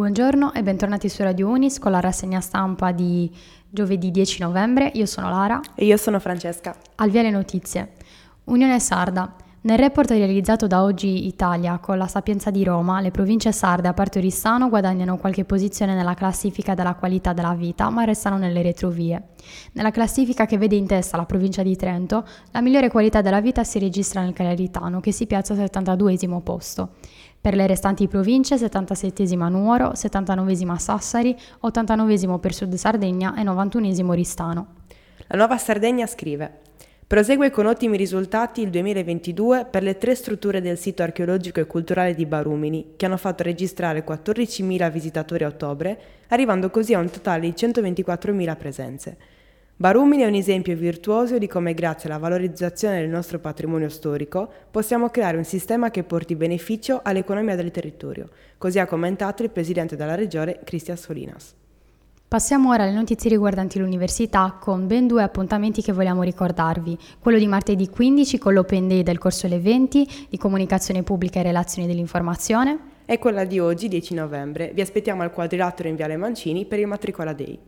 Buongiorno e bentornati su Radio Unis con la rassegna stampa di giovedì 10 novembre. Io sono Lara. E io sono Francesca. Al via le notizie. Unione Sarda. Nel report realizzato da Oggi Italia con la Sapienza di Roma, le province sarde a parte Oristano guadagnano qualche posizione nella classifica della qualità della vita, ma restano nelle retrovie. Nella classifica che vede in testa la provincia di Trento, la migliore qualità della vita si registra nel Caleritano, che si piazza al 72 posto. Per le restanti province 77 Nuoro, 79 Sassari, 89 per Sud Sardegna e 91 Ristano. La Nuova Sardegna scrive Prosegue con ottimi risultati il 2022 per le tre strutture del sito archeologico e culturale di Barumini, che hanno fatto registrare 14.000 visitatori a ottobre, arrivando così a un totale di 124.000 presenze. Barumini è un esempio virtuoso di come grazie alla valorizzazione del nostro patrimonio storico possiamo creare un sistema che porti beneficio all'economia del territorio, così ha commentato il presidente della regione Cristian Solinas. Passiamo ora alle notizie riguardanti l'università con ben due appuntamenti che vogliamo ricordarvi. Quello di martedì 15 con l'Open Day del corso Le 20 di comunicazione pubblica e relazioni dell'informazione. E quella di oggi, 10 novembre. Vi aspettiamo al quadrilatero in Viale Mancini per il Matricola Day.